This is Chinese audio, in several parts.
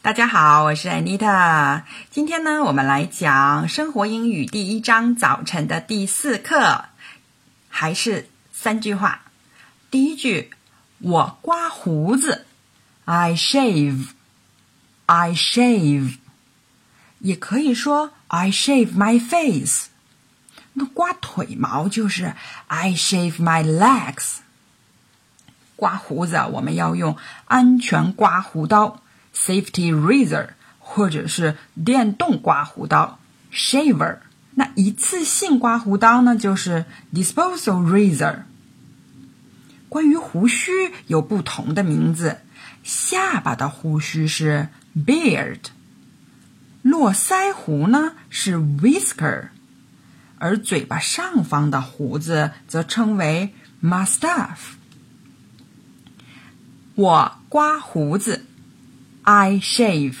大家好，我是 Anita。今天呢，我们来讲生活英语第一章早晨的第四课，还是三句话。第一句，我刮胡子，I shave，I shave，也可以说 I shave my face。那刮腿毛就是 I shave my legs。刮胡子，我们要用安全刮胡刀。Safety razor，或者是电动刮胡刀，shaver。那一次性刮胡刀呢，就是 disposal razor。关于胡须有不同的名字，下巴的胡须是 beard，络腮胡呢是 whisker，而嘴巴上方的胡子则称为 mustache。我刮胡子。I shave。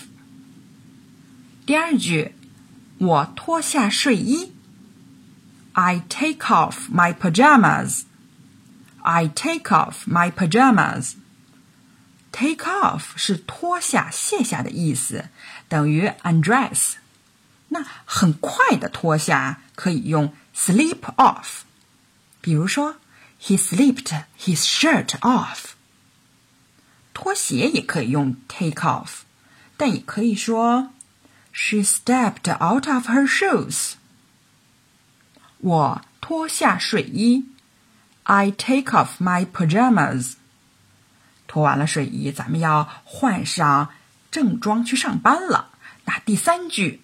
第二句，我脱下睡衣。I take off my pajamas. I take off my pajamas. Take off 是脱下、卸下的意思，等于 undress。那很快的脱下可以用 sleep off。比如说，He slipped his shirt off。拖鞋也可以用 take off，但也可以说 She stepped out of her shoes。我脱下睡衣，I take off my pajamas。脱完了睡衣，咱们要换上正装去上班了。那第三句，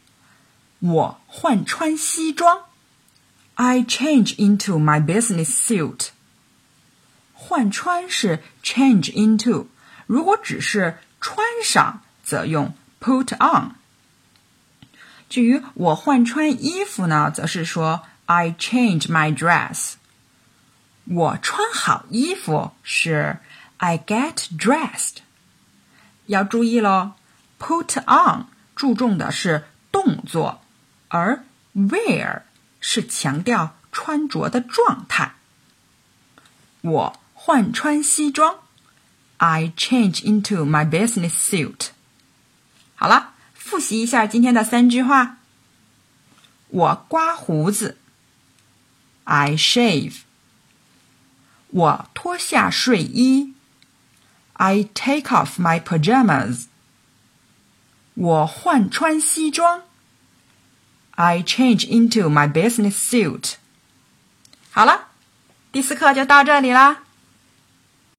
我换穿西装，I change into my business suit。换穿是 change into。如果只是穿上，则用 put on。至于我换穿衣服呢，则是说 I change my dress。我穿好衣服是 I get dressed。要注意喽，put on 注重的是动作，而 wear 是强调穿着的状态。我换穿西装。I change into my business suit。好了，复习一下今天的三句话。我刮胡子，I shave。我脱下睡衣，I take off my pajamas。我换穿西装，I change into my business suit。好了，第四课就到这里啦。